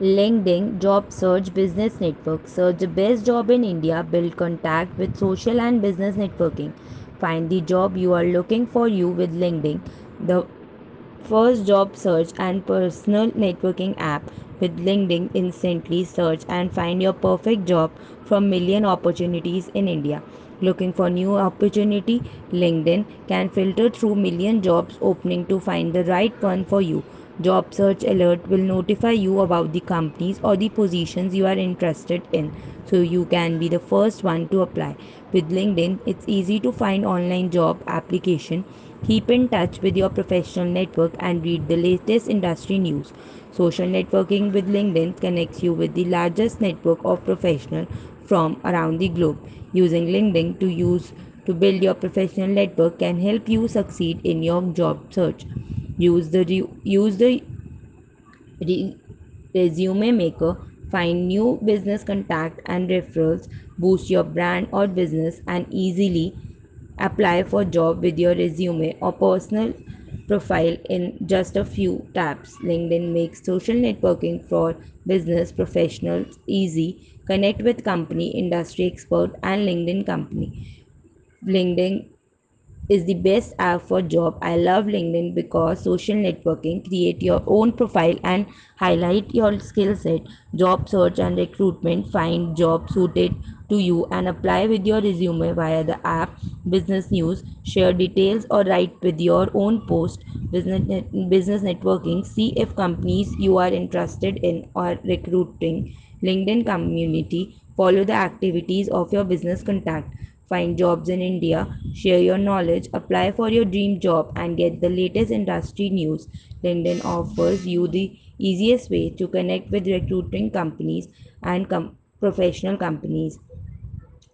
LinkedIn Job Search Business Network. Search the best job in India, build contact with social and business networking. Find the job you are looking for you with LinkedIn. The first job search and personal networking app with LinkedIn instantly search and find your perfect job from million opportunities in India. Looking for new opportunity? LinkedIn can filter through million jobs opening to find the right one for you. Job search alert will notify you about the companies or the positions you are interested in so you can be the first one to apply. With LinkedIn, it's easy to find online job application, keep in touch with your professional network and read the latest industry news. Social networking with LinkedIn connects you with the largest network of professionals from around the globe. Using LinkedIn to use to build your professional network can help you succeed in your job search. Use the use the resume maker find new business contact and referrals boost your brand or business and easily apply for job with your resume or personal profile in just a few taps. Linkedin makes social networking for business professionals easy. Connect with company industry expert and linkedin company. Linkedin is the best app for job. I love LinkedIn because social networking, create your own profile and highlight your skill set, job search and recruitment, find job suited to you and apply with your resume via the app, business news, share details or write with your own post, business business networking, see if companies you are interested in are recruiting, LinkedIn community, follow the activities of your business contact find jobs in India, share your knowledge, apply for your dream job, and get the latest industry news. LinkedIn offers you the easiest way to connect with recruiting companies and com- professional companies.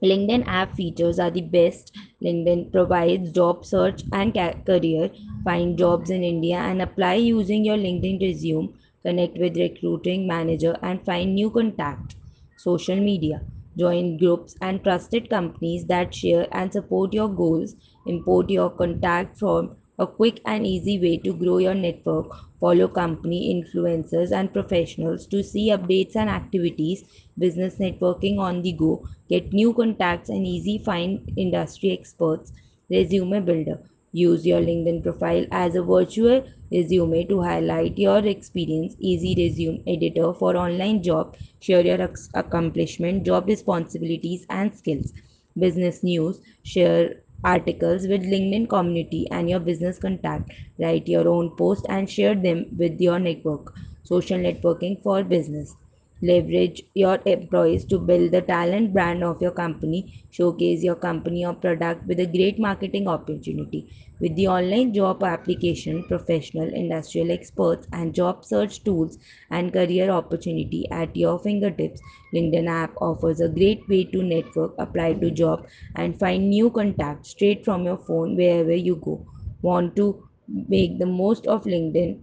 LinkedIn app features are the best. LinkedIn provides job search and ca- career, find jobs in India, and apply using your LinkedIn resume. Connect with recruiting manager and find new contact. Social media. Join groups and trusted companies that share and support your goals. Import your contact from a quick and easy way to grow your network. Follow company influencers and professionals to see updates and activities. Business networking on the go. Get new contacts and easy find industry experts. Resume builder. Use your LinkedIn profile as a virtual resume to highlight your experience. Easy resume editor for online job. Share your accomplishment, job responsibilities, and skills. Business news. Share articles with LinkedIn community and your business contact. Write your own post and share them with your network. Social networking for business. Leverage your employees to build the talent brand of your company. Showcase your company or product with a great marketing opportunity. With the online job application, professional, industrial experts, and job search tools and career opportunity at your fingertips, LinkedIn app offers a great way to network, apply to job, and find new contacts straight from your phone wherever you go. Want to make the most of LinkedIn?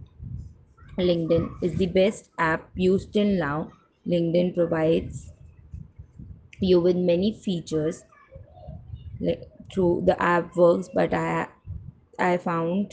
LinkedIn is the best app used till now. LinkedIn provides you with many features like, through the app works, but I I found